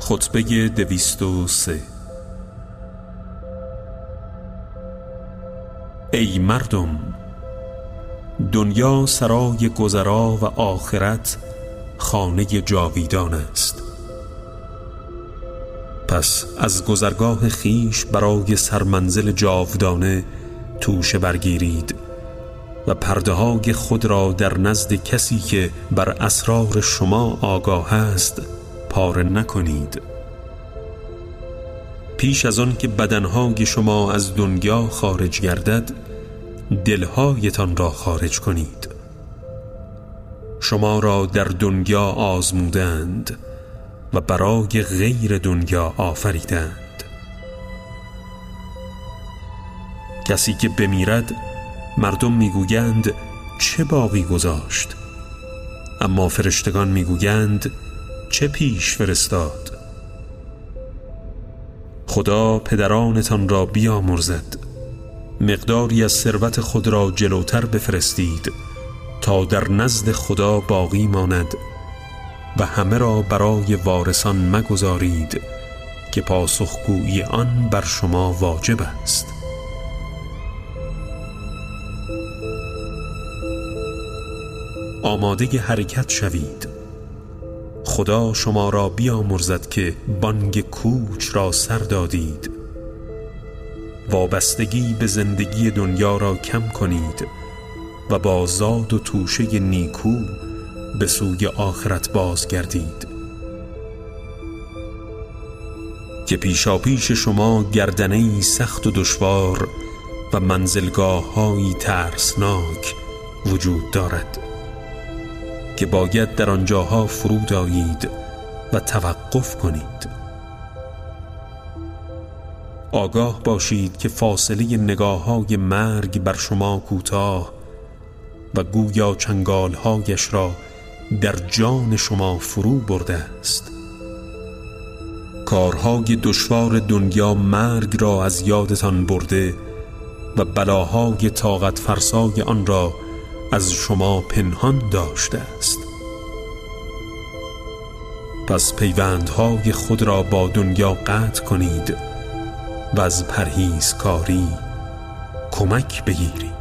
خطبه دویست و سه. ای مردم دنیا سرای گذرا و آخرت خانه جاویدان است. پس از گذرگاه خیش برای سرمنزل جاودانه توشه برگیرید و پرده های خود را در نزد کسی که بر اسرار شما آگاه است پاره نکنید. پیش از آن که بدنهای شما از دنیا خارج گردد دلهایتان را خارج کنید. شما را در دنیا آزمودند و برای غیر دنیا آفریدند. کسی که بمیرد مردم می‌گویند چه باقی گذاشت؟ اما فرشتگان می‌گویند چه پیش فرستاد؟ خدا پدرانتان را بیامرزد. مقداری از ثروت خود را جلوتر بفرستید تا در نزد خدا باقی ماند و همه را برای وارثان مگذارید که پاسخگویی آن بر شما واجب است. آماده حرکت شوید. خدا شما را بیامرزد که بانگ کوچ را سر دادید. وابستگی به زندگی دنیا را کم کنید و با زاد و توشه نیکو به سوی آخرت بازگردید. که پیشا پیش شما گردنه سخت و دشوار و منزلگاه های ترسناک وجود دارد. که باید در آنجاها فرود آیید و توقف کنید. آگاه باشید که فاصله نگاه های مرگ بر شما کوتاه و گویا چنگالهایش را در جان شما فرو برده است. کارهای دشوار دنیا مرگ را از یادتان برده و بلاهای طاقت فرسای آن را از شما پنهان داشته است. پس پیوندهای خود را با دنیا قطع کنید و از پرهیزکاری کمک بگیرید.